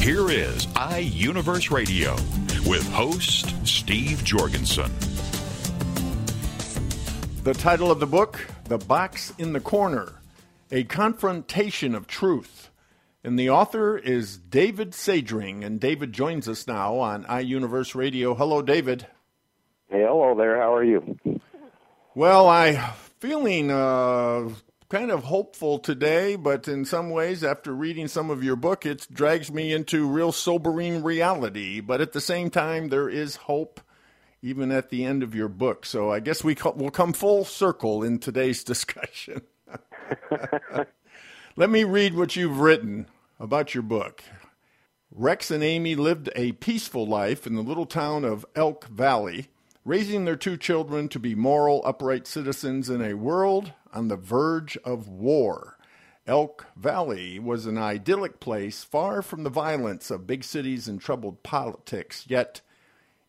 Here is iUniverse Radio with host Steve Jorgensen. The title of the book, The Box in the Corner A Confrontation of Truth. And the author is David Sadring. And David joins us now on iUniverse Radio. Hello, David. Hey, hello there. How are you? Well, I feeling uh, kind of hopeful today, but in some ways, after reading some of your book, it drags me into real sobering reality. But at the same time, there is hope even at the end of your book. So I guess we co- will come full circle in today's discussion. Let me read what you've written about your book. Rex and Amy lived a peaceful life in the little town of Elk Valley, raising their two children to be moral, upright citizens in a world on the verge of war. Elk Valley was an idyllic place far from the violence of big cities and troubled politics, yet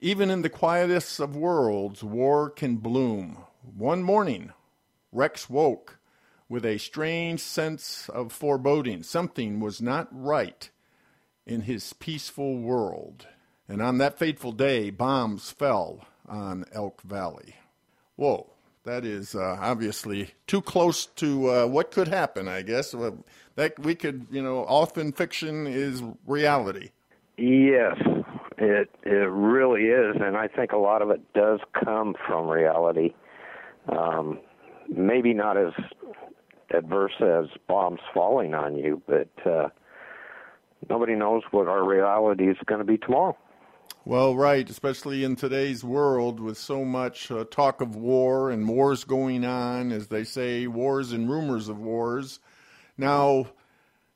even in the quietest of worlds, war can bloom. One morning, Rex woke with a strange sense of foreboding. Something was not right in his peaceful world. And on that fateful day, bombs fell on Elk Valley. Whoa, that is uh, obviously too close to uh, what could happen, I guess. That we could, you know, often fiction is reality. Yes, it it really is, and I think a lot of it does come from reality. Um, maybe not as adverse as bombs falling on you, but uh, nobody knows what our reality is going to be tomorrow. Well, right, especially in today's world with so much uh, talk of war and wars going on, as they say, wars and rumors of wars. Now,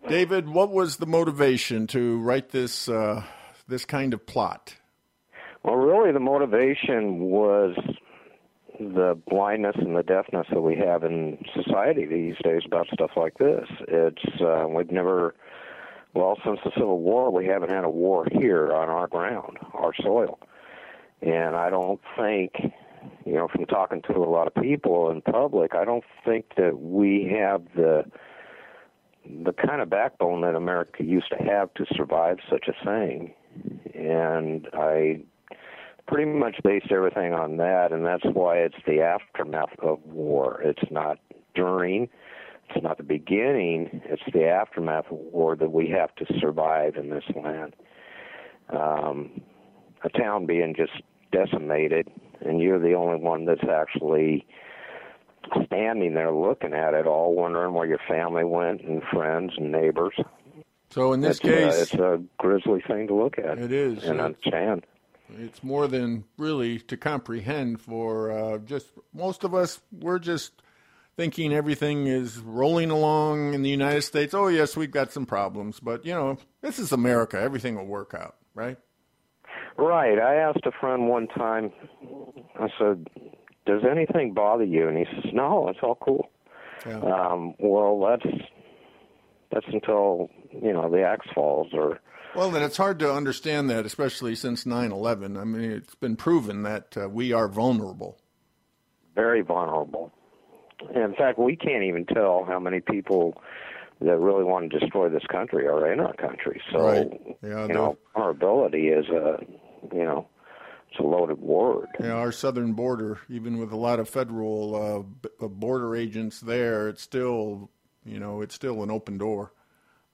David, what was the motivation to write this uh, this kind of plot? Well, really, the motivation was the blindness and the deafness that we have in society these days about stuff like this. It's uh, we've never, well, since the Civil War, we haven't had a war here on our ground, our soil, and I don't think, you know, from talking to a lot of people in public, I don't think that we have the the kind of backbone that America used to have to survive such a thing. And I pretty much based everything on that, and that's why it's the aftermath of war. It's not during, it's not the beginning, it's the aftermath of war that we have to survive in this land. Um, a town being just decimated, and you're the only one that's actually standing there looking at it all, wondering where your family went and friends and neighbors. So in this it's, case, uh, it's a grisly thing to look at. It is. and understand. It's more than really to comprehend for uh, just most of us. We're just thinking everything is rolling along in the United States. Oh yes, we've got some problems, but you know, this is America. Everything will work out, right? Right. I asked a friend one time. I said, does anything bother you? And he says, no, it's all cool. Yeah. Um, well, that's that's until you know the axe falls, or Well, then it's hard to understand that, especially since 9/11. I mean, it's been proven that uh, we are vulnerable. very vulnerable. In fact, we can't even tell how many people that really want to destroy this country are in our country. So, Right. Yeah, you know, vulnerability is a, you know, it's a loaded word. Yeah, our southern border, even with a lot of federal uh, uh, border agents there, it's still, you know, it's still an open door.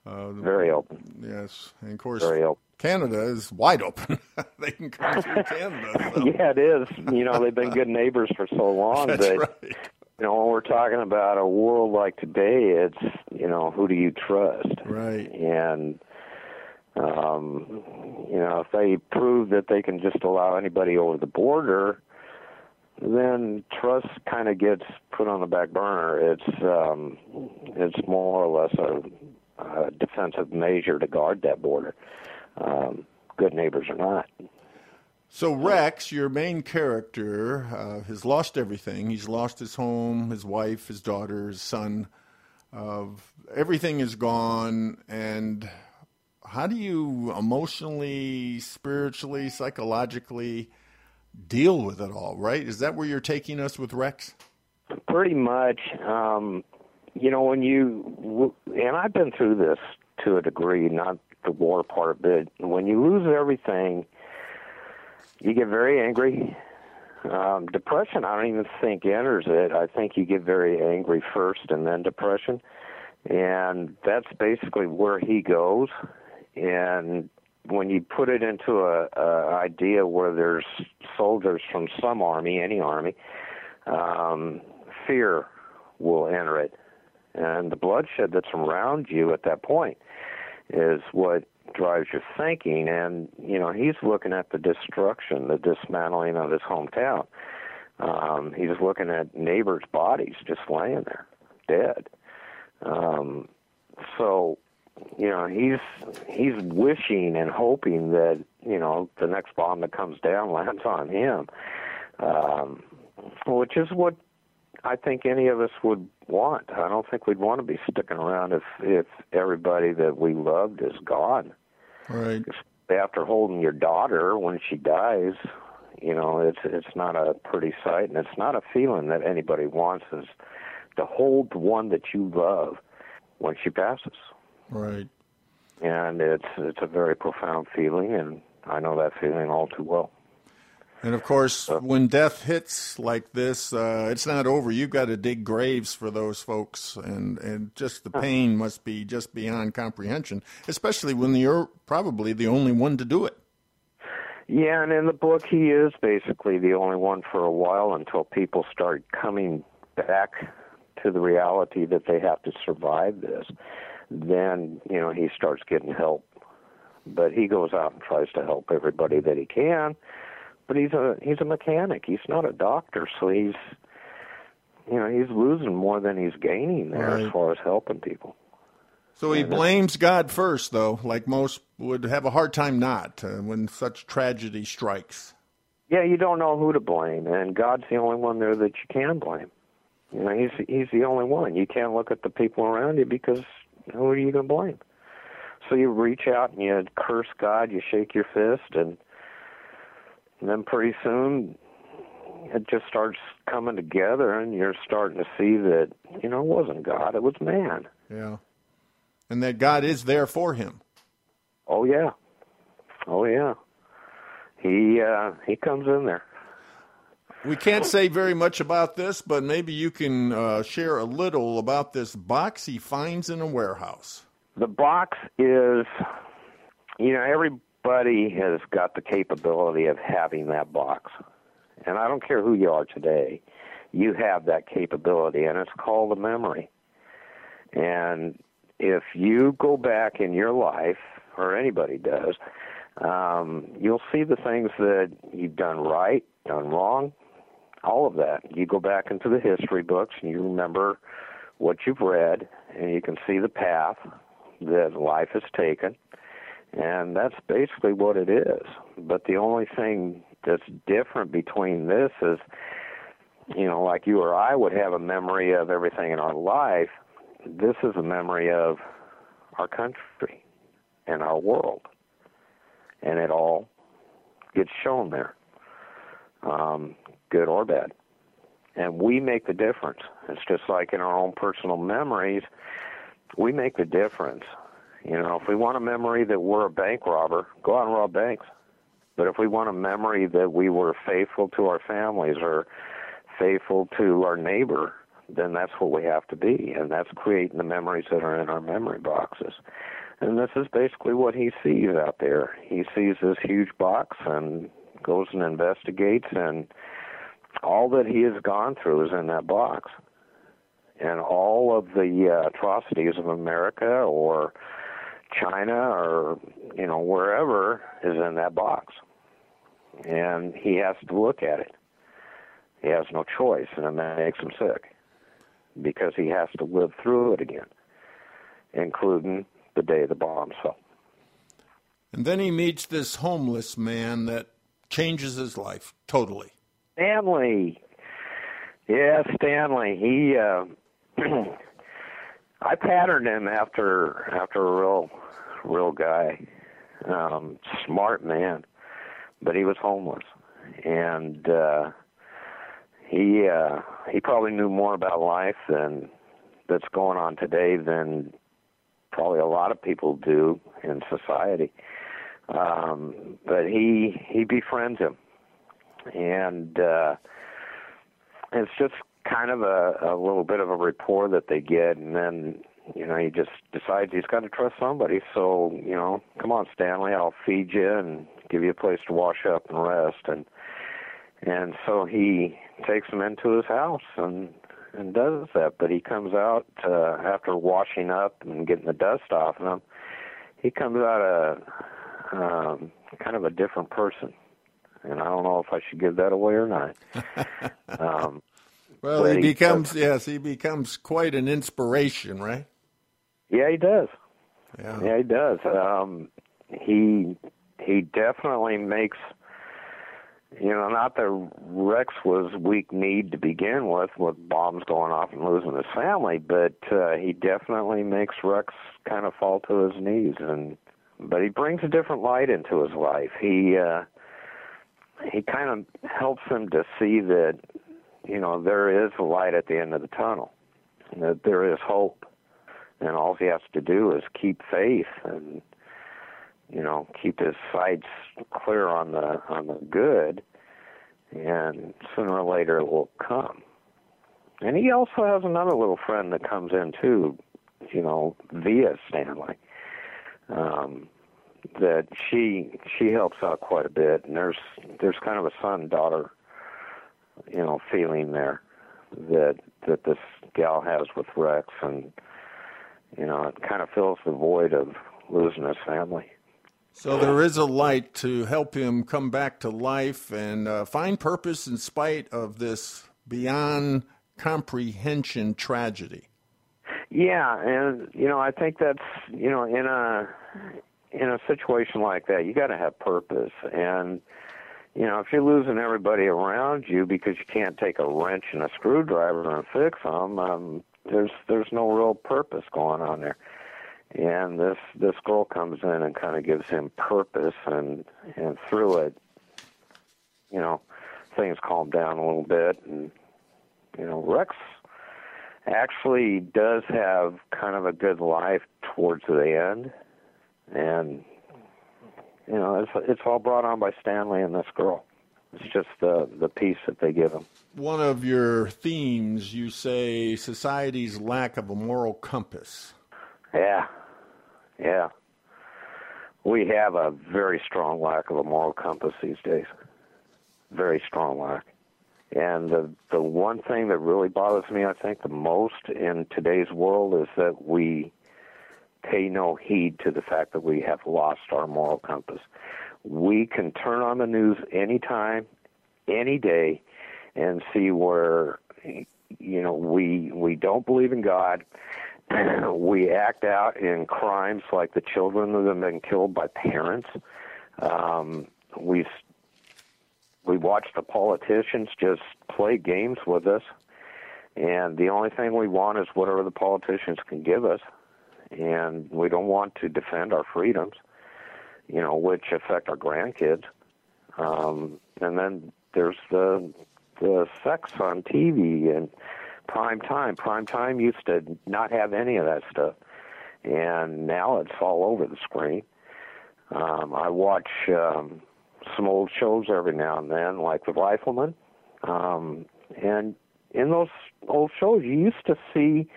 Uh, Very open. yes, and of course, Very open. Canada is wide open. they can come through Canada. so- Yeah, it is. You know, they've been good neighbors for so long That's that right. You know, when we're talking about a world like today, it's you know, who do you trust? Right. And um, you know, if they prove that they can just allow anybody over the border, then trust kind of gets put on the back burner. It's um, it's more or less a, a defensive measure to guard that border. Um, good neighbors or not. So Rex, your main character, uh, has lost everything. He's lost his home, his wife, his daughter, his son. Uh, everything is gone. And how do you emotionally, spiritually, psychologically deal with it all? Right? Is that where you're taking us with Rex? Pretty much. Um, you know, when you and I've been through this to a degree, not the war part, but when you lose everything you get very angry. Um, depression, I don't even think enters it. I think you get very angry first and then depression. And that's basically where he goes. And when you put it into a, a idea where there's soldiers from some army, any army, um, fear will enter it. And the bloodshed that's around you at that point is what drives your thinking. And you know, he's looking at the destruction, the dismantling of his hometown. Um, he's looking at neighbors' bodies just laying there, dead. Um, so, you know, he's he's wishing and hoping that you know the next bomb that comes down lands on him, um, which is what I think any of us would want. I don't think we'd want to be sticking around if if everybody that we loved is gone. Right. After holding your daughter when she dies, you know, it's it's not a pretty sight, and it's not a feeling that anybody wants. Is to hold the one that you love when she passes. Right. And it's it's a very profound feeling, and I know that feeling all too well. And of course, when death hits like this, uh, it's not over. You've got to dig graves for those folks, and, and just the pain must be just beyond comprehension, especially when you're probably the only one to do it. Yeah, and in the book, he is basically the only one for a while until people start coming back to the reality that they have to survive this. Then, you know, he starts getting help. But he goes out and tries to help everybody that he can but he's a he's a mechanic. He's not a doctor, so he's you know he's losing more than he's gaining there right. as far as helping people. So he blames God first, though, like most would have a hard time not uh, when such tragedy strikes. Yeah, you don't know who to blame, and God's the only one there that you can blame. You know, he's he's the only one. You can't look at the people around you because who are you going to blame? So you reach out and you curse God, you shake your fist, and and then pretty soon it just starts coming together and you're starting to see that, you know, it wasn't God, it was man. Yeah. And that God is there for him. Oh yeah. Oh yeah. He uh he comes in there. We can't say very much about this, but maybe you can uh, share a little about this box he finds in a warehouse. The box is, you know, every everybody has got the capability of having that box. And I don't care who you are today, you have that capability, and it's called a memory. And if you go back in your life, or anybody does, um, you'll see the things that you've done right, done wrong, all of that. You go back into the history books and you remember what you've read, and you can see the path that life has taken and that's basically what it is. But the only thing that's different between this is, you know, like you or I would have a memory of everything in our life. This is a memory of our country and our world. And it all gets shown there, um, good or bad. And we make the difference. It's just like in our own personal memories, we make the difference. You know, if we want a memory that we're a bank robber, go out and rob banks. But if we want a memory that we were faithful to our families or faithful to our neighbor, then that's what we have to be, and that's creating the memories that are in our memory boxes. And this is basically what he sees out there. He sees this huge box and goes and investigates, and all that he has gone through is in that box. And all of the uh, atrocities of America or China or you know wherever is in that box, and he has to look at it. He has no choice, and it makes him sick because he has to live through it again, including the day the bombs fell. And then he meets this homeless man that changes his life totally. Stanley. Yeah, Stanley. He uh I patterned him after after a real real guy. Um smart man. But he was homeless. And uh he uh he probably knew more about life than that's going on today than probably a lot of people do in society. Um, but he he befriends him, and uh, it's just kind of a, a little bit of a rapport that they get, and then you know he just decides he's got to trust somebody. So you know, come on, Stanley, I'll feed you and give you a place to wash up and rest, and and so he takes him into his house and and does that. But he comes out uh, after washing up and getting the dust off him. He comes out a um, kind of a different person, and I don't know if I should give that away or not. um, well, he becomes he, yes, he becomes quite an inspiration, right? Yeah, he does. Yeah, yeah he does. Um, he he definitely makes you know, not that Rex was weak kneed to begin with, with bombs going off and losing his family, but uh, he definitely makes Rex kind of fall to his knees, and but he brings a different light into his life. He uh, he kind of helps him to see that you know there is a light at the end of the tunnel, that there is hope, and all he has to do is keep faith and you know, keep his sights clear on the on the good, and sooner or later it will come. And he also has another little friend that comes in too, you know, via Stanley. Um, that she she helps out quite a bit, and there's there's kind of a son daughter, you know, feeling there that that this gal has with Rex, and you know, it kind of fills the void of losing his family. So there is a light to help him come back to life and uh, find purpose in spite of this beyond comprehension tragedy. Yeah, and you know, I think that's you know, in a in a situation like that, you got to have purpose and you know, if you're losing everybody around you because you can't take a wrench and a screwdriver and fix them, um, there's there's no real purpose going on there. And this this girl comes in and kind of gives him purpose and and through it you know things calm down a little bit and you know rex actually does have kind of a good life towards the end. And you know it's it's all brought on by stanley and this girl it's just the the peace that they give him one of your themes you say society's lack of a moral compass yeah, yeah. We have a very strong lack of a moral compass these days. Very strong lack. And the the one thing that really bothers me, I think, the most in today's world is that we pay no heed to the fact that we have lost our moral compass. We can turn on the news anytime, any day, and see where you know we we don't believe in God we act out in crimes like the children that have been killed by parents. Um, we we watch the politicians just play games with us, and the only thing we want is whatever the politicians can give us, and we don't want to defend our freedoms, you know, which affect our grandkids. Um, and then there's the the sex on TV and prime time. Prime time used to not have any of that stuff, and now it's all over the screen. Um, I watch um, some old shows every now and then, like The Rifleman, um, and in those old shows, you used to see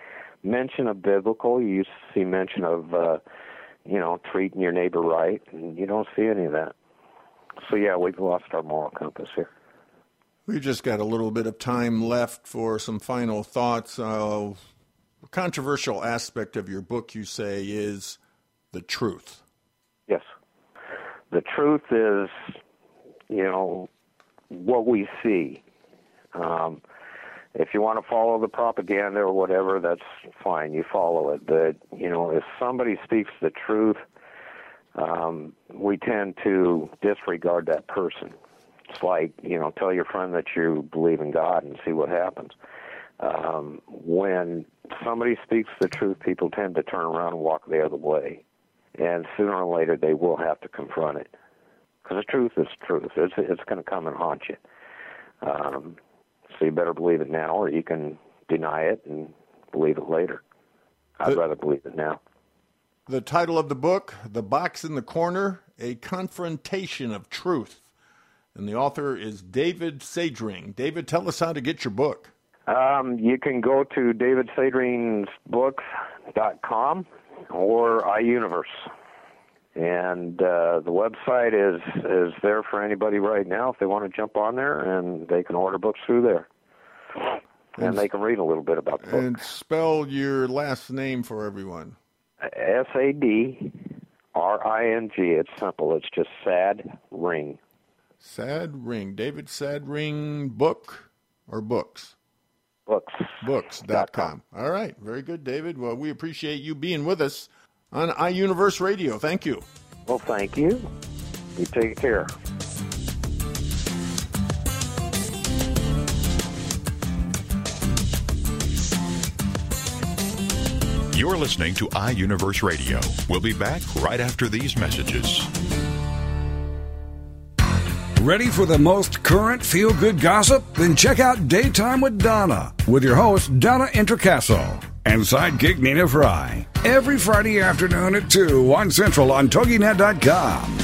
mention of biblical. You used to see mention of, uh, you know, treating your neighbor right, and you don't see any of that. So yeah, we've lost our moral compass here. We've just got a little bit of time left for some final thoughts. Uh, a controversial aspect of your book, you say, is the truth. Yes. The truth is, you know, what we see. Um, if you want to follow the propaganda or whatever, that's fine. You follow it. But you know, if somebody speaks the truth, um, we tend to disregard that person. It's like you know, tell your friend that you believe in God and see what happens. Um, when somebody speaks the truth, people tend to turn around and walk the other way, and sooner or later they will have to confront it because the truth is truth. It's it's going to come and haunt you. Um, so you better believe it now, or you can deny it and believe it later. I'd the, rather believe it now. The title of the book, The Box in the Corner A Confrontation of Truth. And the author is David Sadring. David, tell us how to get your book. Um, you can go to davidsadringsbooks.com or iUniverse. And uh, the website is is there for anybody right now if they want to jump on there, and they can order books through there, and, and they can read a little bit about the book. And spell your last name for everyone. S A D R I N G. It's simple. It's just Sad Ring. Sad Ring. David Sad Ring book or books? Books. Books.com. All right. Very good, David. Well, we appreciate you being with us on iUniverse Radio. Thank you. Well, thank you. You take care. You're listening to iUniverse Radio. We'll be back right after these messages. Ready for the most current feel good gossip? Then check out Daytime with Donna with your host, Donna Introcaso and sidekick Nina Fry. Every Friday afternoon at 2 on Central on TogiNet.com.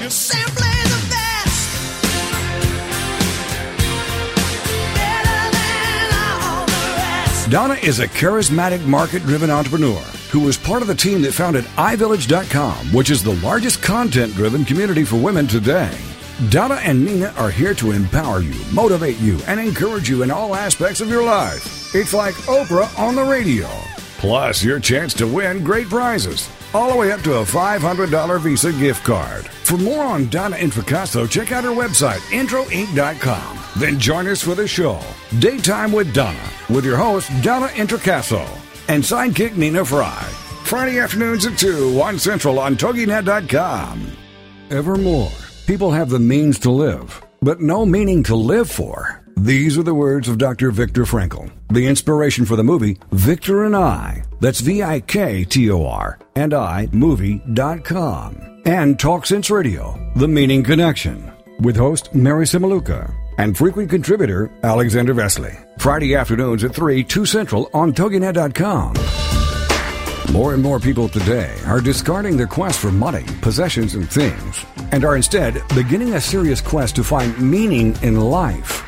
You're simply Donna is a charismatic market driven entrepreneur who was part of the team that founded iVillage.com, which is the largest content driven community for women today. Donna and Nina are here to empower you, motivate you, and encourage you in all aspects of your life. It's like Oprah on the radio. Plus, your chance to win great prizes, all the way up to a $500 Visa gift card. For more on Donna Introcaso, check out her website, introinc.com. Then join us for the show, Daytime with Donna, with your host, Donna Introcaso, and sidekick Nina Fry. Friday afternoons at 2, 1 Central on TogiNet.com. Evermore. People have the means to live, but no meaning to live for. These are the words of Dr. Viktor Frankl, the inspiration for the movie Viktor and I. That's V I K T O R and I movie.com. And Talk Sense Radio, The Meaning Connection, with host Mary Cimiluca and frequent contributor Alexander Vesely. Friday afternoons at 3, 2 Central on TogiNet.com. More and more people today are discarding their quest for money, possessions, and things, and are instead beginning a serious quest to find meaning in life.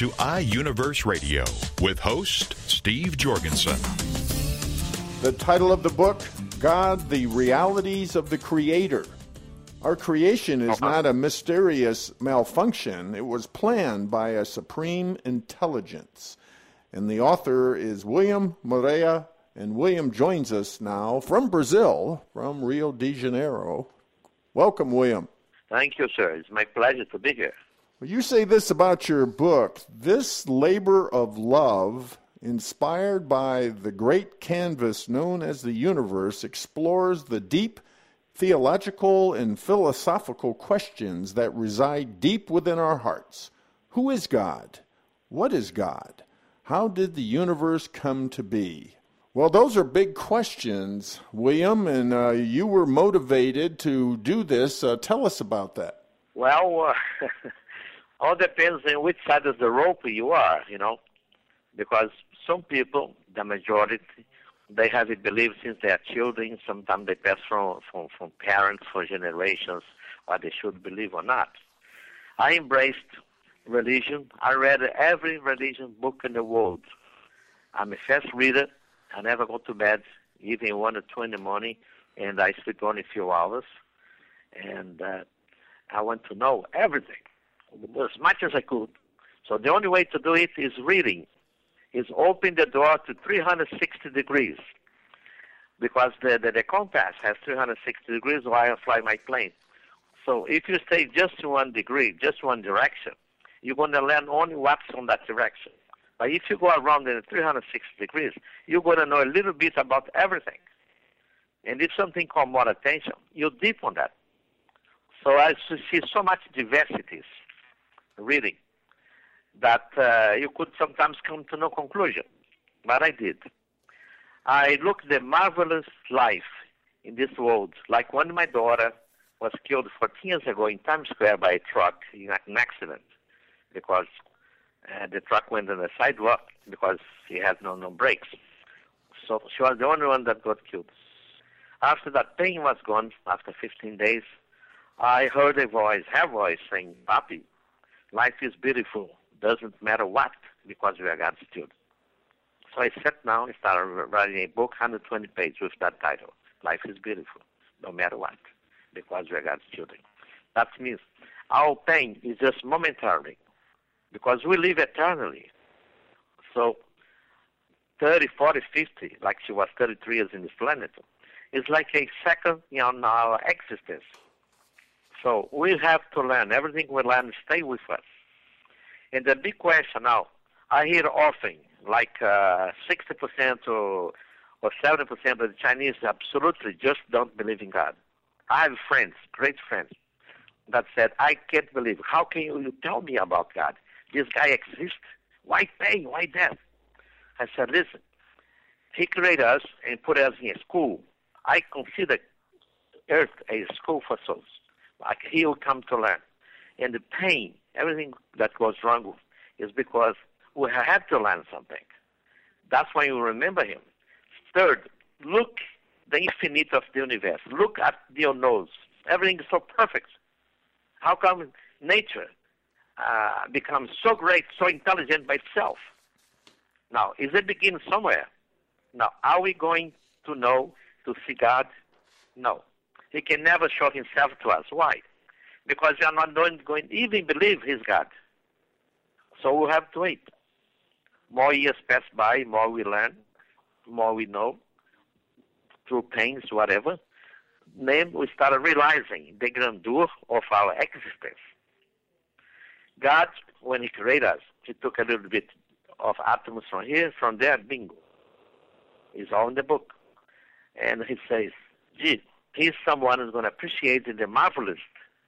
to iUniverse Radio with host Steve Jorgensen. The title of the book, God, the Realities of the Creator. Our creation is uh-huh. not a mysterious malfunction. It was planned by a supreme intelligence. And the author is William Moreira and William joins us now from Brazil, from Rio de Janeiro. Welcome, William. Thank you, sir. It's my pleasure to be here. You say this about your book this labor of love, inspired by the great canvas known as the universe, explores the deep theological and philosophical questions that reside deep within our hearts. Who is God? What is God? How did the universe come to be? Well, those are big questions, William, and uh, you were motivated to do this. Uh, tell us about that. Well, uh, all depends on which side of the rope you are, you know, because some people, the majority, they have it believed since they are children. Sometimes they pass from, from, from parents for generations, what they should believe or not. I embraced religion. I read every religion book in the world I'm a fast reader. I never go to bed, even one or two in the morning, and I sleep only a few hours. And uh, I want to know everything as much as I could. So the only way to do it is reading, is open the door to 360 degrees, because the, the, the compass has 360 degrees while I fly my plane. So if you stay just one degree, just one direction, you're going to learn only what's on that direction. But if you go around in 360 degrees, you're going to know a little bit about everything. And if something calls more attention, you're deep on that. So I see so much diversities reading that uh, you could sometimes come to no conclusion. But I did. I looked the marvelous life in this world, like when my daughter was killed 14 years ago in Times Square by a truck in an accident because uh, the truck went on the sidewalk because she had no, no brakes. So she was the only one that got killed. After that pain was gone, after 15 days, I heard a voice, her voice, saying, Papi, life is beautiful. Doesn't matter what, because we are God's children. So I sat down and started writing a book, 120 pages, with that title, Life is Beautiful, no matter what, because we are God's children. That means our pain is just momentary, because we live eternally. So 30, 40, 50, like she was 33 years in this planet, is like a second in our existence. So we have to learn. Everything we learn stay with us. And the big question now, I hear often, like uh, 60% or, or 70% of the Chinese absolutely just don't believe in God. I have friends, great friends, that said, I can't believe. How can you, tell me about God? This guy exists. Why pain? Why death? I said, listen, he created us and put us in a school. I consider earth a school for souls. Like he will come to learn. And the pain, everything that goes wrong is because we had to learn something. That's why you remember him. Third, look the infinite of the universe. Look at your nose. Everything is so perfect. How come nature uh, becomes so great, so intelligent by itself? Now, is it begin somewhere? Now, are we going to know to see God? No. He can never show himself to us. Why? Because we are not going to even believe he's God. So we have to wait. More years pass by, more we learn, more we know, through pains, whatever. Then we start realizing the grandeur of our existence. God, when He created us, He took a little bit of atoms from here, from there, bingo. It's all in the book. And He says, gee, he's someone who's going to appreciate the marvelous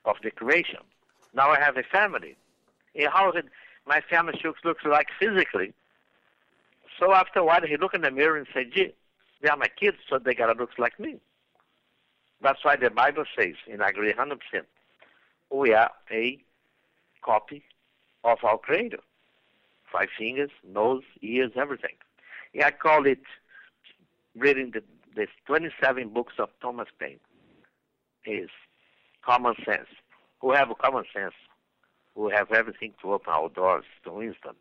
of the creation. Now I have a family. How did my family looks like physically? So after a while, he look in the mirror and say, gee, they are my kids, so they got to look like me. That's why the Bible says, and I agree 100%, we are a copy of our Creator. Five fingers, nose, ears, everything. Yeah, I call it reading the, the 27 books of Thomas Paine is common sense. Who have common sense, who have everything to open our doors to wisdom.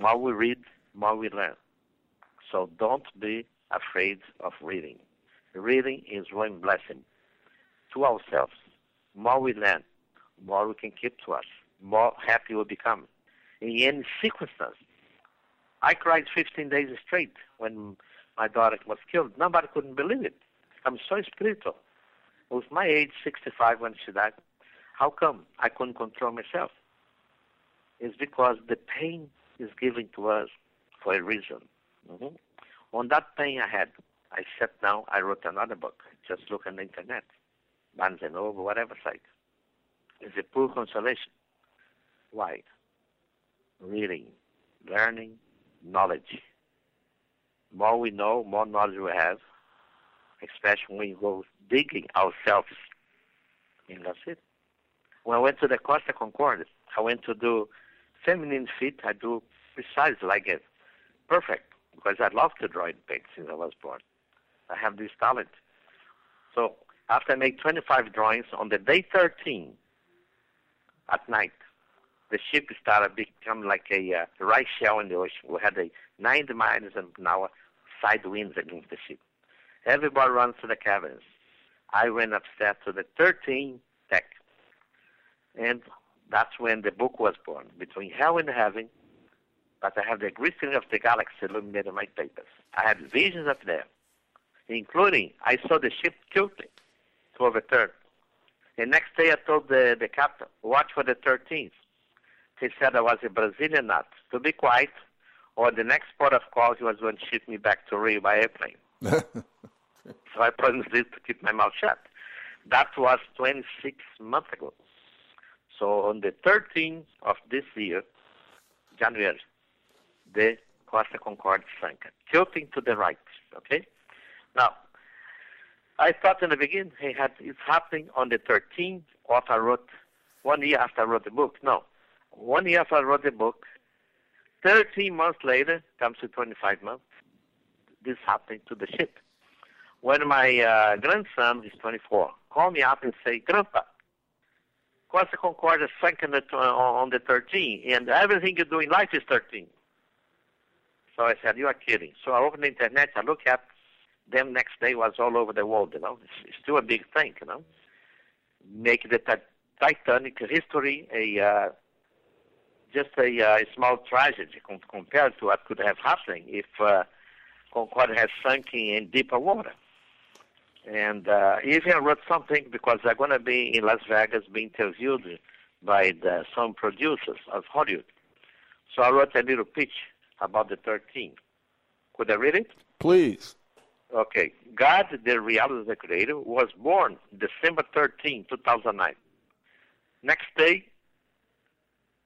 More we read, more we learn. So don't be afraid of reading. Reading is one blessing to ourselves. More we learn, more we can keep to us, more happy we become. In any circumstance, I cried 15 days straight when my daughter was killed. Nobody couldn't believe it. I'm so spiritual. With my age, 65 when she died, how come I couldn't control myself? It's because the pain is given to us for a reason. Mm-hmm. On that pain I had, I sat down, I wrote another book. Just look on the internet, Barnes and Noble, whatever site. It's a poor consolation. Why? Reading, learning, knowledge. More we know, more knowledge we have, especially when we go digging ourselves. And that's it. When I went to the Costa Concordia, I went to do feminine feet. I do precise like it, perfect, because I love to draw in paint since I was born. I have this talent. So after I made 25 drawings, on the day 13, at night, the ship started becoming like a uh, rice shell in the ocean. We had a 90 miles an hour side winds against the ship. Everybody runs to the cabins. I went upstairs to the 13th deck. And that's when the book was born, Between Hell and Heaven. But I have the greeting of the galaxy illuminated in my papers. I had visions up there, including I saw the ship tilting to overturn. The next day I told the, the captain, watch for the 13th. He said I was a Brazilian nut, to be quiet, or the next port of call he was going to ship me back to Rio by airplane. so I promised to keep my mouth shut. That was 26 months ago. So on the 13th of this year, January, the Costa Concordia sank, tilting to the right. Okay. Now, I thought in the beginning, hey, had, it's happening on the 13th of I wrote one year after I wrote the book. No, one year after I wrote the book, 13 months later, comes to 25 months, this happened to the ship. When my uh, grandson, is 24, call me up and say, Grandpa, Costa Concordia sank on the, on the 13, and everything you do in life is 13. So I said, you are kidding. So I opened the internet, I look at them next day was all over the world, you know. It's, it's still a big thing, you know. Make the Titanic history a uh, just a, uh, a small tragedy compared to what could have happened if uh, Concorde had sunk in deeper water. And uh, even I wrote something because I'm going to be in Las Vegas being interviewed by the, some producers of Hollywood. So I wrote a little pitch about the 13. Could I read it? Please. Okay. God, the reality of the creator, was born December 13, 2009. Next day,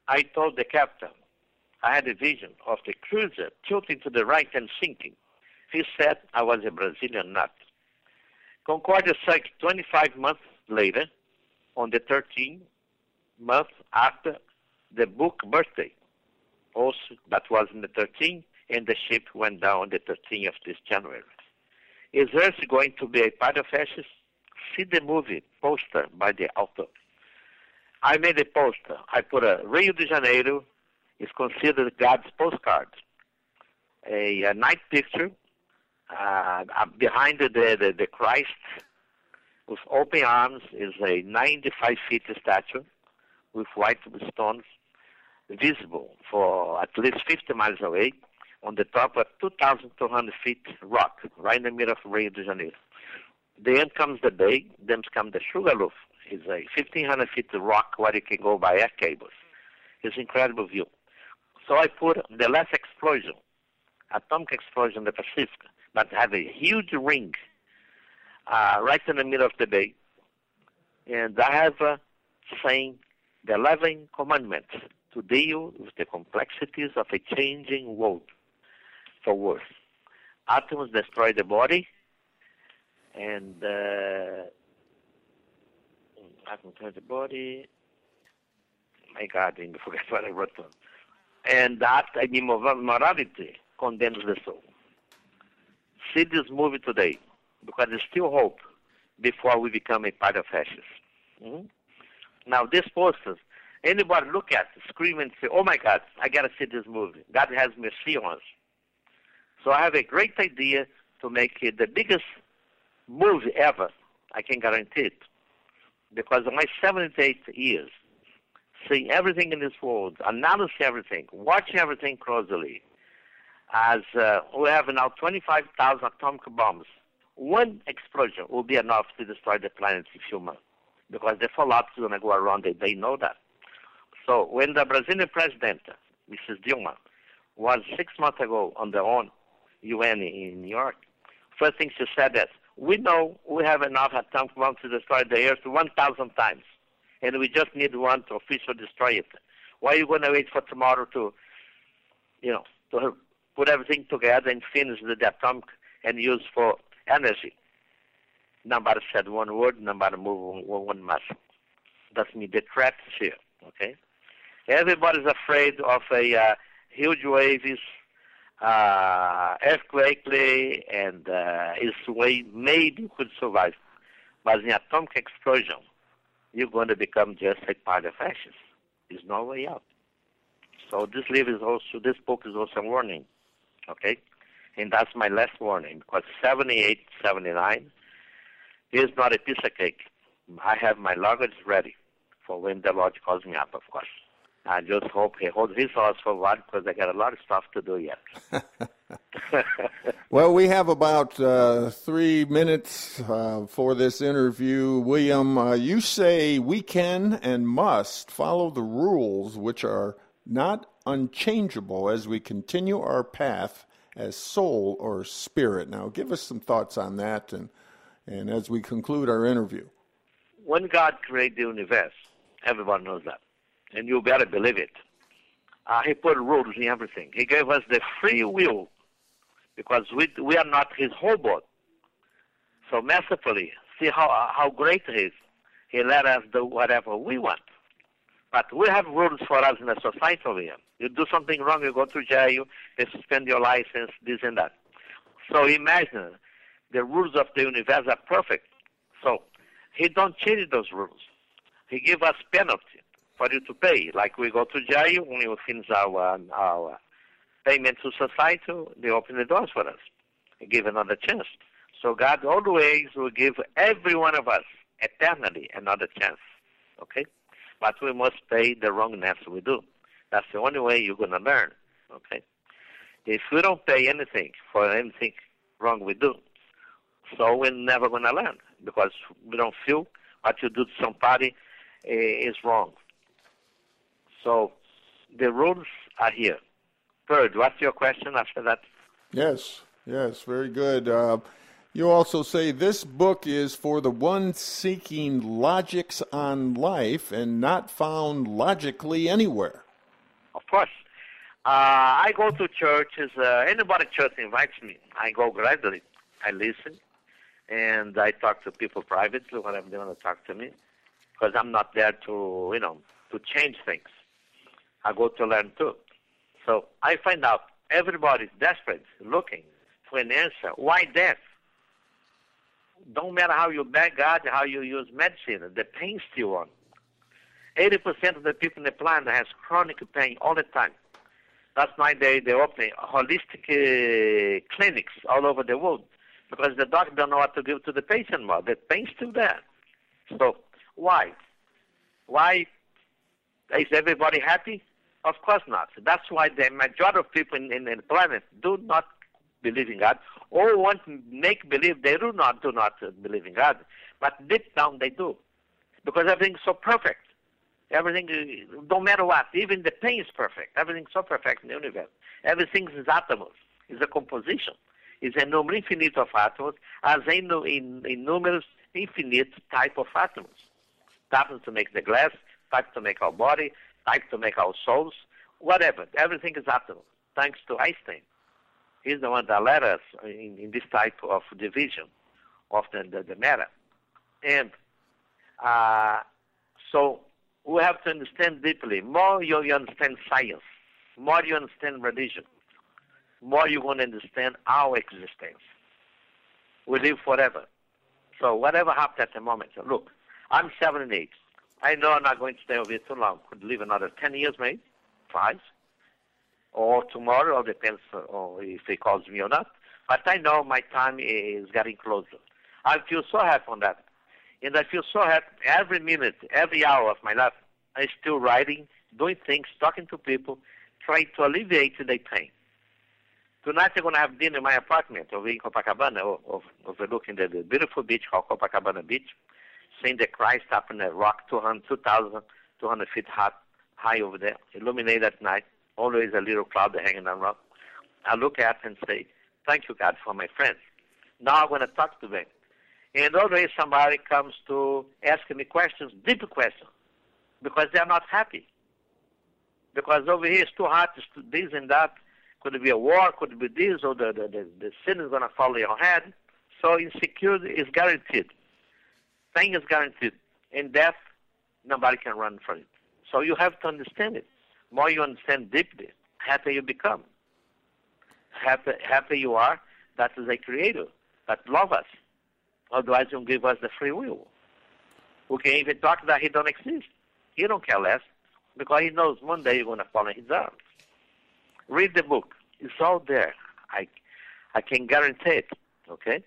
I told the captain I had a vision of the cruiser tilting to the right and sinking. He said I was a Brazilian nut. Concordia sank 25 months later, on the 13th month after the book birthday. Also, that was in the 13th, and the ship went down on the 13th of this January. Is Earth going to be a part of ashes? See the movie poster by the author. I made a poster. I put a Rio de Janeiro is considered God's postcard. A, a night picture uh, behind the, the, the Christ with open arms is a 95 feet statue with white stones visible for at least 50 miles away on the top of 2,200 feet rock right in the middle of Rio de Janeiro. Then comes the day, then comes the Sugarloaf. It's a 1,500 feet rock where you can go by air cables. It's incredible view. So I put the last explosion, atomic explosion in the Pacific, but have a huge ring uh, right in the middle of the bay. And I have uh, saying the 11 commandments to deal with the complexities of a changing world for worse. Atoms destroy the body, and uh, atoms destroy the body. My God, I forget what I wrote down. And that I mean, morality condemns the soul see this movie today because there's still hope before we become a part of fascists. Mm-hmm. Now, these posters, anybody look at, scream and say, oh my God, I got to see this movie. God has mercy on us. So I have a great idea to make it the biggest movie ever. I can guarantee it. Because in my 78 years, seeing everything in this world, analyzing everything, watching everything closely, as uh, we have now 25,000 atomic bombs. One explosion will be enough to destroy the planet if months because the fallout is going to go around it. They know that. So when the Brazilian president, Mrs. Dilma, was six months ago on the ONU, UN in New York, first thing she said is, we know we have enough atomic bombs to destroy the Earth 1,000 times, and we just need one to officially destroy it. Why are you going to wait for tomorrow to, you know, to put everything together and finish the atomic and use for energy. Nobody said one word, nobody moved one, one muscle. That's me, the threat is here, okay? Everybody's afraid of a uh, huge waves, uh, earthquake, and uh, its way maybe could survive. But in atomic explosion, you're going to become just a part of ashes. There's no way out. So this live is also this book is also a warning. Okay? And that's my last warning because 78, 79 is not a piece of cake. I have my luggage ready for when the Lord calls me up, of course. I just hope he holds his horse for one because I got a lot of stuff to do yet. well, we have about uh, three minutes uh, for this interview. William, uh, you say we can and must follow the rules which are not unchangeable as we continue our path as soul or spirit. Now, give us some thoughts on that and, and as we conclude our interview. When God created the universe, everyone knows that and you better believe it. Uh, he put rules in everything. He gave us the free will because we, we are not his robot. So mercifully, see how, how great he is. He let us do whatever we want. But we have rules for us in the society over here. You do something wrong, you go to jail, they suspend your license, this and that. So imagine the rules of the universe are perfect. So he don't change those rules. He give us penalty for you to pay. Like we go to jail when we finish our our payment to society, they open the doors for us, and give another chance. So God always will give every one of us eternally another chance. Okay, but we must pay the wrongness we do. That's the only way you're gonna learn. Okay, if we don't pay anything for anything wrong we do, so we're never gonna learn because we don't feel what you do to somebody eh, is wrong. So the rules are here. Third, what's your question after that? Yes, yes, very good. Uh, you also say this book is for the one seeking logics on life and not found logically anywhere. Of course. Uh, I go to churches. Uh, anybody church invites me. I go gladly. I listen, and I talk to people privately when they want to talk to me, because I'm not there to, you know, to change things. I go to learn too. So I find out everybody's desperate, looking for an answer. Why death? Don't matter how you beg God, how you use medicine, the pain still on. 80% of the people in the planet has chronic pain all the time. That's why they, they open holistic uh, clinics all over the world because the doctor don't know what to give to the patient more. The pain's still there. So why? Why is everybody happy? Of course not. That's why the majority of people in, in, the planet do not believe in God or want to make believe they do not do not believe in God. But deep down they do. Because everything's so perfect. Everything, no matter what, even the pain is perfect. Everything's so perfect in the universe. Everything is atoms. It's a composition. It's a number infinite of atoms, as in, in, in numerous infinite type of atoms. Atoms to make the glass, type to make our body, like to make our souls, whatever. Everything is atoms, thanks to Einstein. He's the one that led us in, in this type of division of the, the, the matter. And uh, so we have to understand deeply. More you, you understand science, more you understand religion, more you're going to understand our existence. We live forever. So whatever happens at the moment, look, I'm 78. I know I'm not going to stay over here too long. Could live another 10 years, maybe, five, or tomorrow, or depends on if he calls me or not. But I know my time is getting closer. I feel so happy on that. And I feel so happy every minute, every hour of my life. I'm still writing, doing things, talking to people, trying to alleviate their pain. Tonight I'm going to have dinner in my apartment over in Copacabana, overlooking the beautiful beach called Copacabana Beach the Christ up in a rock 200, 2,200 feet high, high over there, illuminated at night, always a little cloud hanging on rock. I look at and say, thank you, God, for my friends. Now I'm going to talk to them. And always somebody comes to ask me questions, deep questions, because they're not happy. Because over here it's too hot, it's too this and that. Could be a war? Could be this? Or the, the, the, the sin is going to fall on your head. So insecurity is guaranteed thing is guaranteed. In death, nobody can run from it. So you have to understand it. More you understand deeply, happier you become. Happy, happy you are that is a creator that love us. Otherwise, he'll give us the free will. We can even talk that he don't exist. He don't care less. because he knows one day you're going to fall in his arms. Read the book. It's all there. I, I can guarantee it. Okay.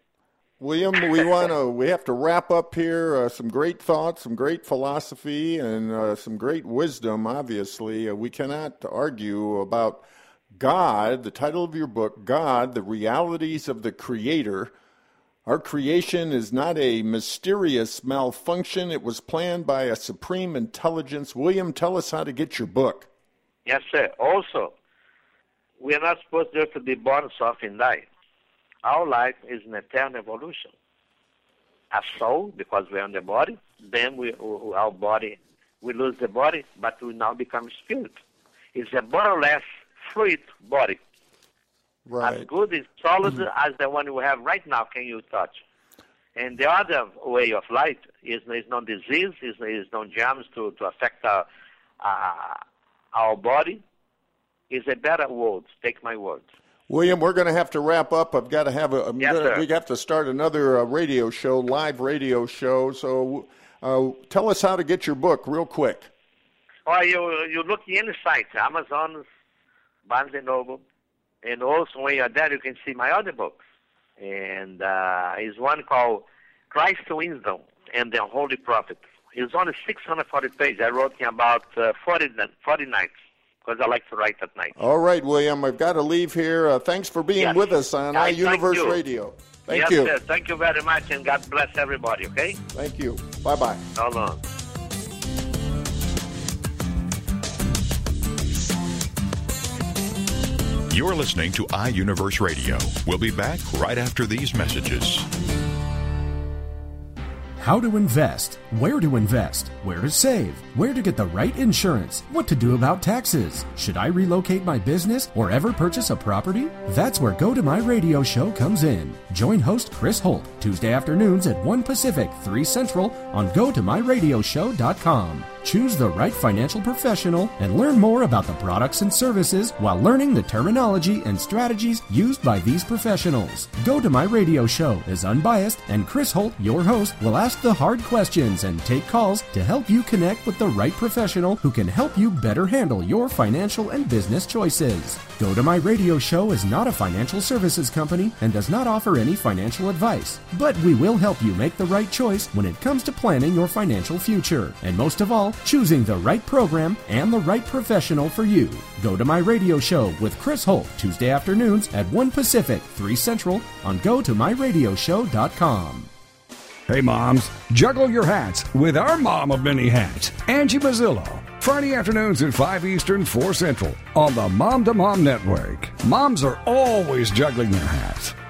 William, we want to. We have to wrap up here. Uh, some great thoughts, some great philosophy, and uh, some great wisdom. Obviously, uh, we cannot argue about God. The title of your book, God: The Realities of the Creator. Our creation is not a mysterious malfunction. It was planned by a supreme intelligence. William, tell us how to get your book. Yes, sir. Also, we are not supposed just to be born, suffer, and die. Our life is an eternal evolution. A soul, because we're in the body, then we, our body, we lose the body, but we now become spirit. It's a more or less fluid body. Right. As good, as solid mm-hmm. as the one we have right now, can you touch? And the other way of life is, is no disease, is, is no germs to, to affect our, uh, our body. Is a better world. Take my words. William, we're going to have to wrap up. I've got to have a. Yes, gonna, we have to start another uh, radio show, live radio show. So, uh, tell us how to get your book, real quick. Well, you you look in the site, Amazon, Barnes and Noble, and also when you're there, you can see my other books. And uh, is one called Christ Wisdom and the Holy Prophet. It's only 640 pages. I wrote in about uh, 40, 40 nights because I like to write at night. All right, William, I've got to leave here. Uh, thanks for being yes. with us on I, Universe Radio. Thank yes, you. Sir. Thank you very much, and God bless everybody, okay? Thank you. Bye bye. So long. You're listening to iUniverse Radio. We'll be back right after these messages how to invest, where to invest, where to save, where to get the right insurance, what to do about taxes. Should I relocate my business or ever purchase a property? That's where Go to My Radio show comes in. Join host Chris Holt Tuesday afternoons at 1 Pacific, 3 Central on GoToMyRadioShow.com. Choose the right financial professional and learn more about the products and services while learning the terminology and strategies used by these professionals. Go to My Radio Show is unbiased, and Chris Holt, your host, will ask the hard questions and take calls to help you connect with the right professional who can help you better handle your financial and business choices. Go to My Radio Show is not a financial services company and does not offer any financial advice, but we will help you make the right choice when it comes to planning your financial future. And most of all, choosing the right program and the right professional for you. Go to my radio show with Chris Holt Tuesday afternoons at 1 Pacific, 3 Central on gotomyradioshow.com. Hey moms, juggle your hats with our mom of many hats, Angie Mazzillo. Friday afternoons at 5 Eastern, 4 Central on the Mom to Mom Network. Moms are always juggling their hats.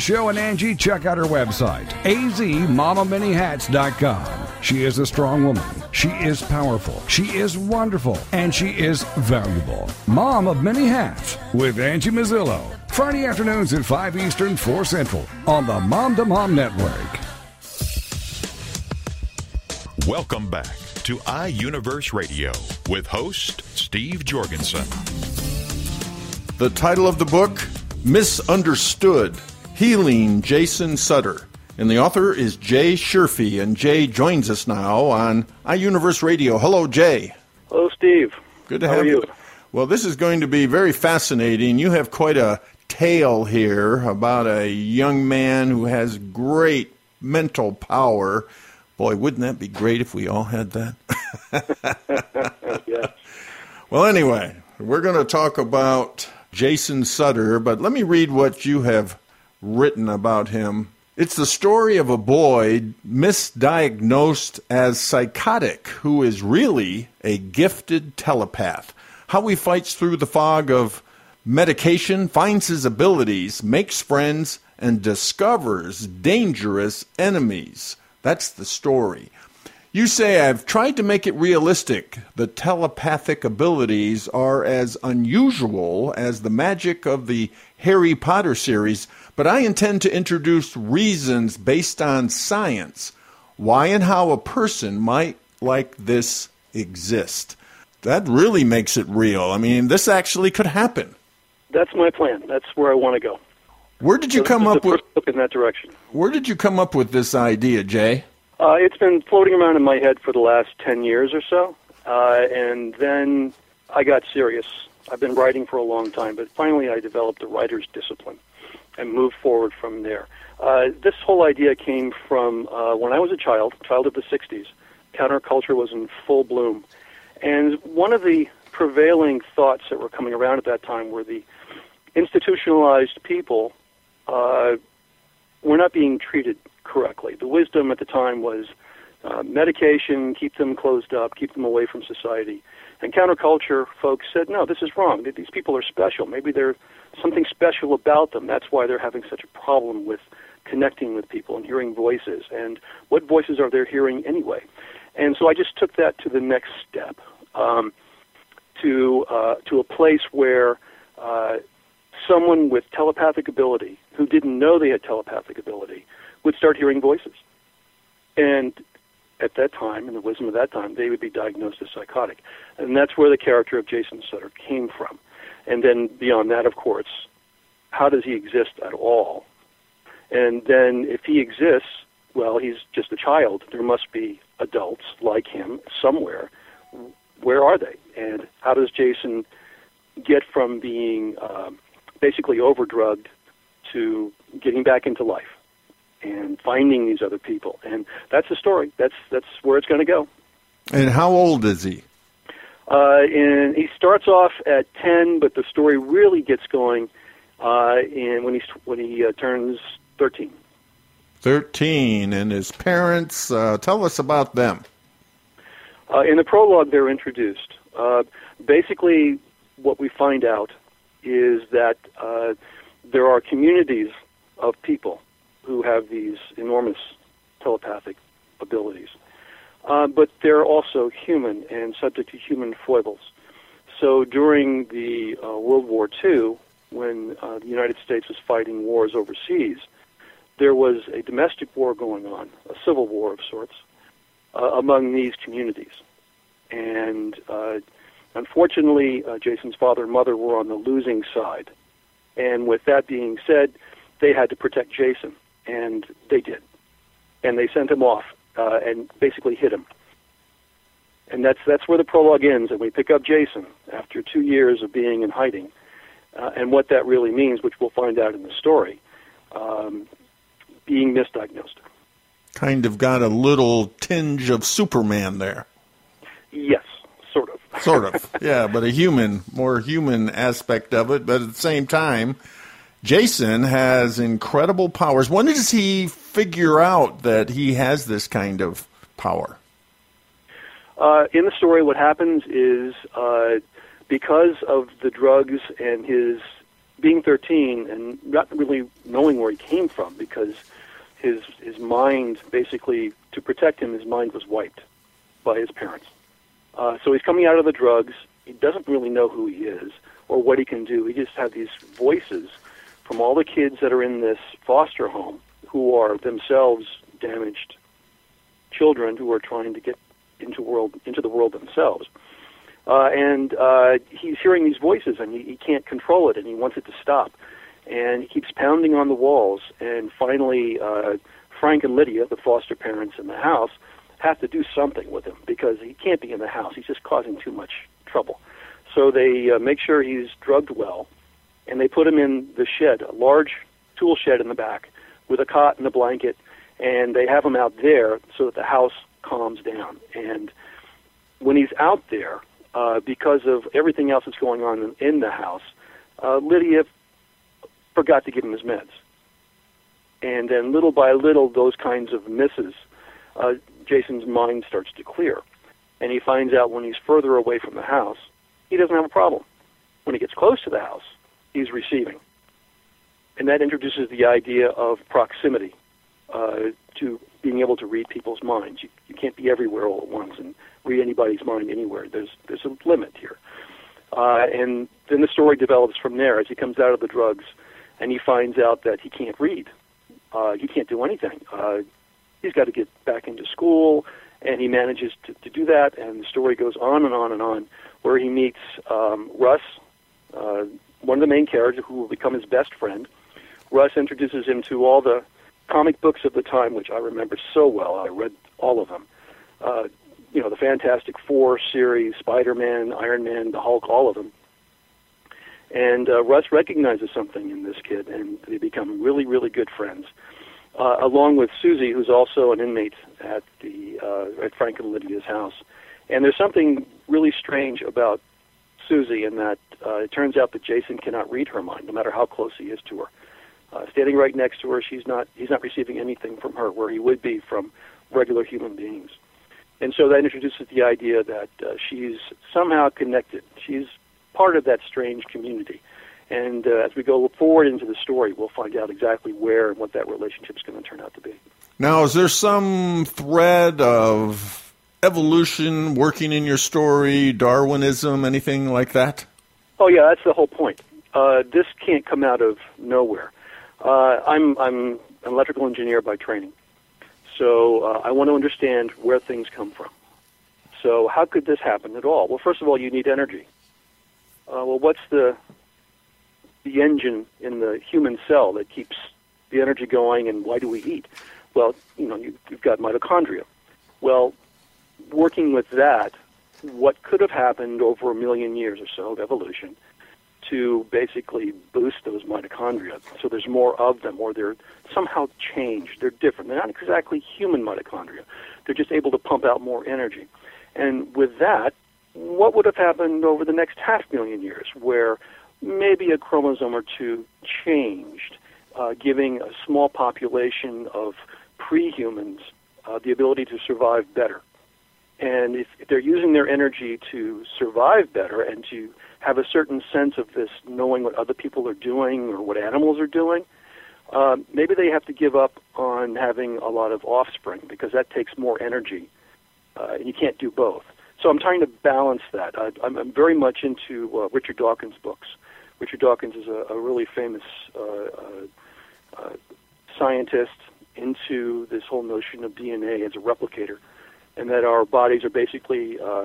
show and Angie, check out her website, azmamamanyhats.com. She is a strong woman. She is powerful. She is wonderful. And she is valuable. Mom of Many Hats with Angie Mazzillo. Friday afternoons at 5 Eastern, 4 Central on the Mom to Mom Network. Welcome back to iUniverse Radio with host Steve Jorgensen. The title of the book, Misunderstood Healing Jason Suttor. And the author is Jay Sherfey, and Jay joins us now on iUniverse Radio. Hello, Jay. Hello, Steve. Good to How have you. Well, this is going to be very fascinating. You have quite a tale here about a young man who has great mental power. Boy, wouldn't that be great if we all had that? yes. Well, anyway, we're going to talk about Jason Suttor, but let me read what you have written about him. It's the story of a boy misdiagnosed as psychotic who is really a gifted telepath. How he fights through the fog of medication, finds his abilities, makes friends, and discovers dangerous enemies. That's the story. You say I've tried to make it realistic. The telepathic abilities are as unusual as the magic of the Harry Potter series, but I intend to introduce reasons based on science why and how a person might like this exist. That really makes it real. I mean, this actually could happen. That's my plan. That's where I want to go. Where did you So come up with look in that direction? Where did you come up with this idea, Jay? Uh, it's been floating around in my head for the last 10 years or so. Uh, and then I got serious. I've been writing for a long time, but finally I developed a writer's discipline and move forward from there. Uh, this whole idea came from uh, when I was a child, child of the 60s. Counterculture was in full bloom. And one of the prevailing thoughts that were coming around at that time were the institutionalized people uh, were not being treated correctly. The wisdom at the time was uh, medication, keep them closed up, keep them away from society. And counterculture folks said, no, this is wrong. These people are special. Maybe there's something special about them. That's why they're having such a problem with connecting with people and hearing voices. And what voices are they hearing anyway? And so I just took that to the next step, um, to uh, to a place where uh, someone with telepathic ability who didn't know they had telepathic ability would start hearing voices. And at that time, in the wisdom of that time, they would be diagnosed as psychotic. And that's where the character of Jason Suttor came from. And then beyond that, of course, how does he exist at all? And then if he exists, well, he's just a child. There must be adults like him somewhere. Where are they? And how does Jason get from being um, basically overdrugged to getting back into life and finding these other people? And that's the story. That's that's where it's going to go. And how old is he? Uh, and he starts off at ten, but the story really gets going uh, in when he when he uh, turns thirteen. 13 and his parents uh, tell us about them uh, in the prologue they're introduced uh, basically what we find out is that uh, there are communities of people who have these enormous telepathic abilities uh, but they're also human and subject to human foibles so during the uh, world war ii when the united states was fighting wars overseas there was a domestic war going on, a civil war of sorts, uh, among these communities. And uh, unfortunately, uh, Jason's father and mother were on the losing side. And with that being said, they had to protect Jason, and they did. And they sent him off uh, and basically hit him. And that's that's where the prologue ends, and we pick up Jason after two years of being in hiding, uh, and what that really means, which we'll find out in the story. Um, being misdiagnosed. Kind of got a little tinge of Superman there. Yes, sort of. sort of, yeah, but a human, more human aspect of it. But at the same time, Jason has incredible powers. When does he figure out that he has this kind of power? Uh, in the story, what happens is uh, because of the drugs and his being 13 and not really knowing where he came from because his his mind basically to protect him his mind was wiped by his parents uh, so he's coming out of the drugs he doesn't really know who he is or what he can do he just has these voices from all the kids that are in this foster home who are themselves damaged children who are trying to get into world into the world themselves uh, and uh, he's hearing these voices, and he, he can't control it, and he wants it to stop. And he keeps pounding on the walls, and finally, uh, Frank and Lydia, the foster parents in the house, have to do something with him because he can't be in the house. He's just causing too much trouble. So they uh, make sure he's drugged well, and they put him in the shed, a large tool shed in the back, with a cot and a blanket, and they have him out there so that the house calms down. And when he's out there, uh, because of everything else that's going on in, in the house, uh, Lydia forgot to give him his meds. And then little by little, those kinds of misses, uh, Jason's mind starts to clear. And he finds out when he's further away from the house, he doesn't have a problem. When he gets close to the house, he's receiving. And that introduces the idea of proximity uh, to being able to read people's minds. You, you can't be everywhere all at once and read anybody's mind anywhere. There's there's a limit here. Uh, and then the story develops from there as he comes out of the drugs and he finds out that he can't read. Uh, he can't do anything. Uh, he's got to get back into school, and he manages to, to do that. And the story goes on and on and on, where he meets um, Russ, uh, one of the main characters, who will become his best friend. Russ introduces him to all the comic books of the time, which I remember so well. I read all of them. Uh, you know, the Fantastic Four series, Spider-Man, Iron Man, the Hulk, all of them. And uh, Russ recognizes something in this kid, and they become really, really good friends. Uh, along with Susie, who's also an inmate at the uh, at Frank and Lydia's house. And there's something really strange about Susie in that uh, it turns out that Jason cannot read her mind, no matter how close he is to her. Uh, standing right next to her, she's not he's not receiving anything from her, where he would be from regular human beings. And so that introduces the idea that uh, she's somehow connected. She's part of that strange community. And uh, as we go forward into the story, we'll find out exactly where and what that relationship is going to turn out to be. Now, is there some thread of evolution working in your story, Darwinism, anything like that? Oh, yeah, that's the whole point. Uh, this can't come out of nowhere. Uh, I'm, I'm an electrical engineer by training. So uh, I want to understand where things come from. So how could this happen at all? Well, first of all, you need energy. Uh, well, what's the the engine in the human cell that keeps the energy going, and why do we eat? Well, you know, you, you've got mitochondria. Well, working with that, what could have happened over a million years or so of evolution to basically boost those mitochondria so there's more of them or they're somehow changed. They're different. They're not exactly human mitochondria. They're just able to pump out more energy. And with that, what would have happened over the next half million years where maybe a chromosome or two changed, uh, giving a small population of pre-humans uh, the ability to survive better. And if, they're using their energy to survive better and to have a certain sense of this knowing what other people are doing or what animals are doing, uh, maybe they have to give up on having a lot of offspring because that takes more energy, uh, and you can't do both. So I'm trying to balance that. I, I'm, I'm very much into uh, Richard Dawkins' books. Richard Dawkins is a, a really famous uh, uh, uh, scientist into this whole notion of DNA as a replicator, and that our bodies are basically uh,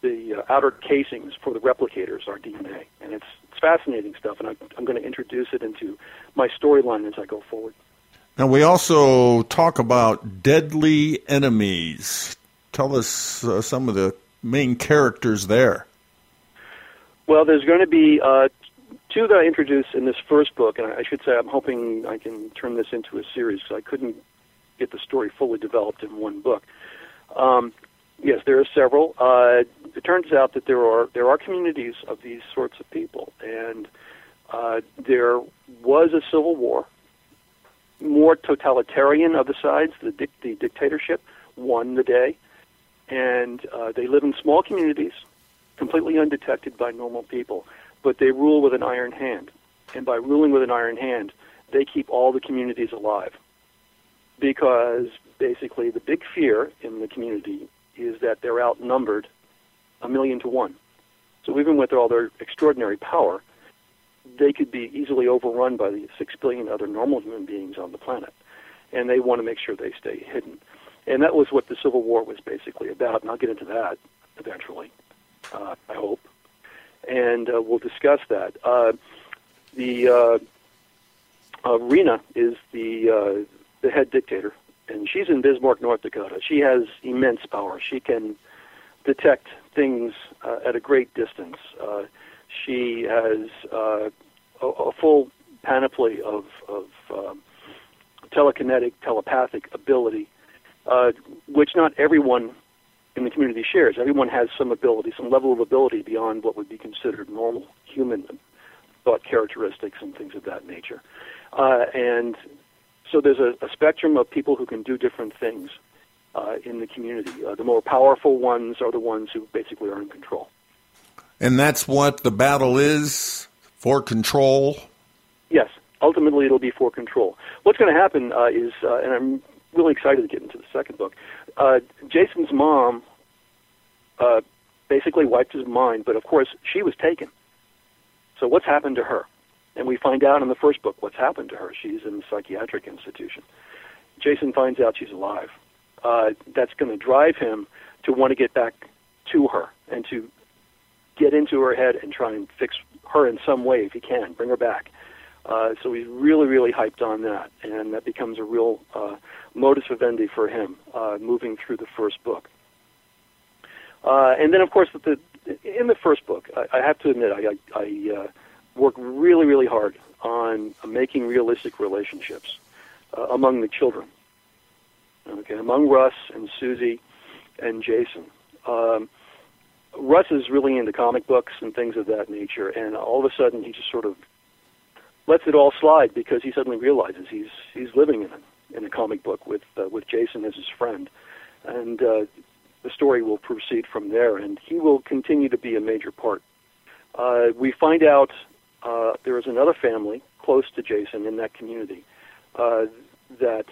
the uh, outer casings for the replicators, our DNA, and it's it's fascinating stuff. And I'm, I'm going to introduce it into my storyline as I go forward. Now we also talk about deadly enemies. Tell us uh, some of the main characters there. Well, there's going to be uh, two that I introduce in this first book, and I should say I'm hoping I can turn this into a series because I couldn't get the story fully developed in one book. Um, yes, there are several. Uh, it turns out that there are there are communities of these sorts of people, and uh, there was a civil war. More totalitarian of the sides, the, di- the dictatorship won the day, and uh, they live in small communities, completely undetected by normal people, but they rule with an iron hand, and by ruling with an iron hand, they keep all the communities alive, because basically the big fear in the community is that they're outnumbered a million to one. So even with all their extraordinary power, they could be easily overrun by the six billion other normal human beings on the planet, and they want to make sure they stay hidden. And that was what the Civil War was basically about, and I'll get into that eventually, uh, I hope. And uh, we'll discuss that. Uh, the uh, uh, Rena is the uh, the head dictator, and she's in Bismarck, North Dakota. She has immense power. She can detect things uh, at a great distance. Uh, she has uh, a, a full panoply of, of um, telekinetic, telepathic ability, uh, which not everyone in the community shares. Everyone has some ability, some level of ability beyond what would be considered normal human thought characteristics and things of that nature. Uh, and so there's a, a spectrum of people who can do different things uh, in the community. Uh, the more powerful ones are the ones who basically are in control. And that's what the battle is for control? Yes. Ultimately, it'll be for control. What's going to happen uh, is, uh, and I'm really excited to get into the second book. Uh, Jason's mom uh, basically wiped his mind, but of course she was taken. So what's happened to her? And we find out in the first book what's happened to her. She's in a psychiatric institution. Jason finds out she's alive. Uh, that's going to drive him to want to get back to her and to get into her head and try and fix her in some way if he can, bring her back. Uh, so he's really, really hyped on that, and that becomes a real uh, modus vivendi for him uh, moving through the first book. Uh, and then, of course, the, in the first book, I, I have to admit, I, I, I uh, work really, really hard on making realistic relationships uh, among the children. Okay, among Russ and Susie and Jason. Um, Russ is really into comic books and things of that nature, and all of a sudden he just sort of lets it all slide because he suddenly realizes he's he's living in a in a comic book with uh, with Jason as his friend, and uh, the story will proceed from there, and he will continue to be a major part. Uh, we find out uh, there is another family close to Jason in that community uh, that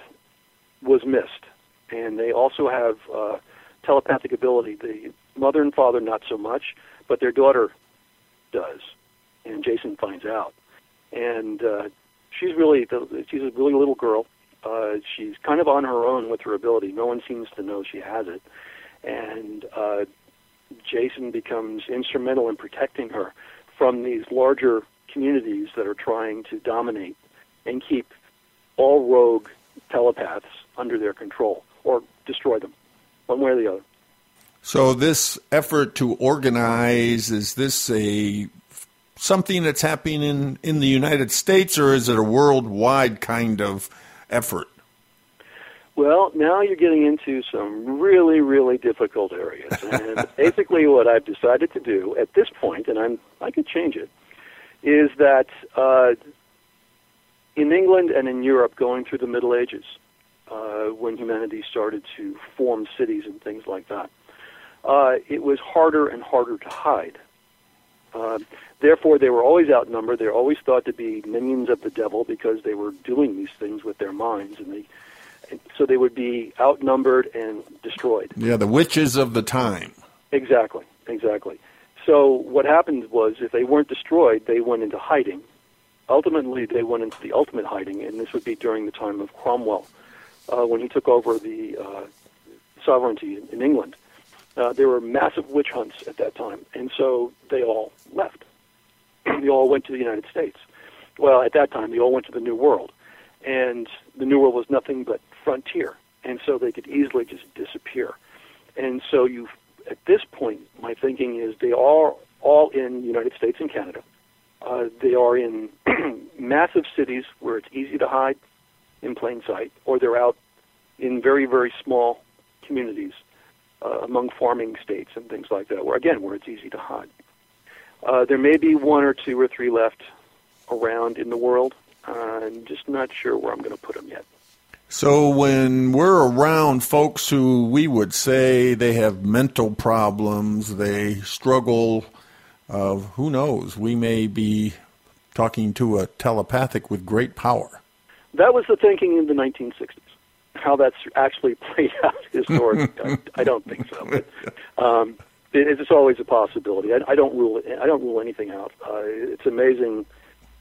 was missed, and they also have uh, telepathic ability. The mother and father not so much, but their daughter does, and Jason finds out, and uh, she's really the, she's a really little girl. Uh, she's kind of on her own with her ability. No one seems to know she has it, and uh, Jason becomes instrumental in protecting her from these larger communities that are trying to dominate and keep all rogue telepaths under their control or destroy them, one way or the other. So this effort to organize is this a something that's happening in, in the United States or is it a worldwide kind of effort? Well, now you're getting into some really, really difficult areas. And basically, what I've decided to do at this point, and I'm I could change it, is that uh, in England and in Europe, going through the Middle Ages, uh, when humanity started to form cities and things like that, uh, it was harder and harder to hide. Uh, therefore, they were always outnumbered. They were always thought to be minions of the devil because they were doing these things with their minds, and they so they would be outnumbered and destroyed. Yeah, the witches of the time. Exactly, exactly. So what happened was, if they weren't destroyed, they went into hiding. Ultimately, they went into the ultimate hiding, and this would be during the time of Cromwell, uh, when he took over the uh, sovereignty in, England. Uh, there were massive witch hunts at that time, and so they all left. they all went to the United States. Well, at that time, they all went to the New World, and the New World was nothing but frontier, and so they could easily just disappear. And so you, at this point, my thinking is they are all in the United States and Canada. Uh, they are in massive cities where it's easy to hide in plain sight, or they're out in very, very small communities uh, among farming states and things like that, where again, where it's easy to hide. Uh, there may be one or two or three left around in the world. Uh, I'm just not sure where I'm going to put them yet. So when we're around folks who we would say they have mental problems, they struggle, uh, who knows, we may be talking to a telepathic with great power. That was the thinking in the 1960s. How that's actually played out historically, I, I, don't think so. But, um, it, it's always a possibility. I, I, don't rule I don't rule anything out. Uh, it's amazing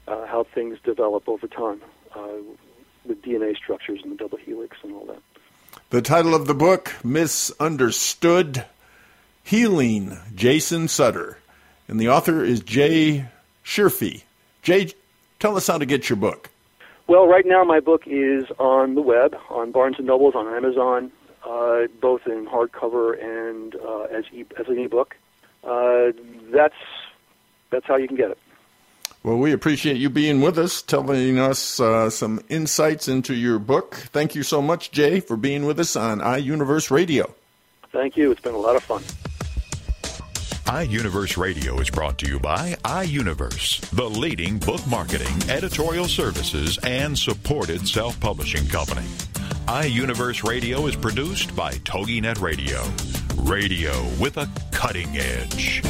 uh, how things develop over time. Uh, the DNA structures and the double helix and all that. The title of the book, Misunderstood Healing Jason Suttor. And the author is Jay Sherfey. Jay, tell us how to get your book. Well, right now my book is on the web, on Barnes & Nobles, on Amazon, uh, both in hardcover and uh, as, e- as an ebook. Uh, that's, that's how you can get it. Well, we appreciate you being with us, telling us uh, some insights into your book. Thank you so much, Jay, for being with us on iUniverse Radio. Thank you. It's been a lot of fun. iUniverse Radio is brought to you by iUniverse, the leading book marketing, editorial services, and supported self publishing company. iUniverse Radio is produced by TogiNet Radio. Radio with a cutting edge.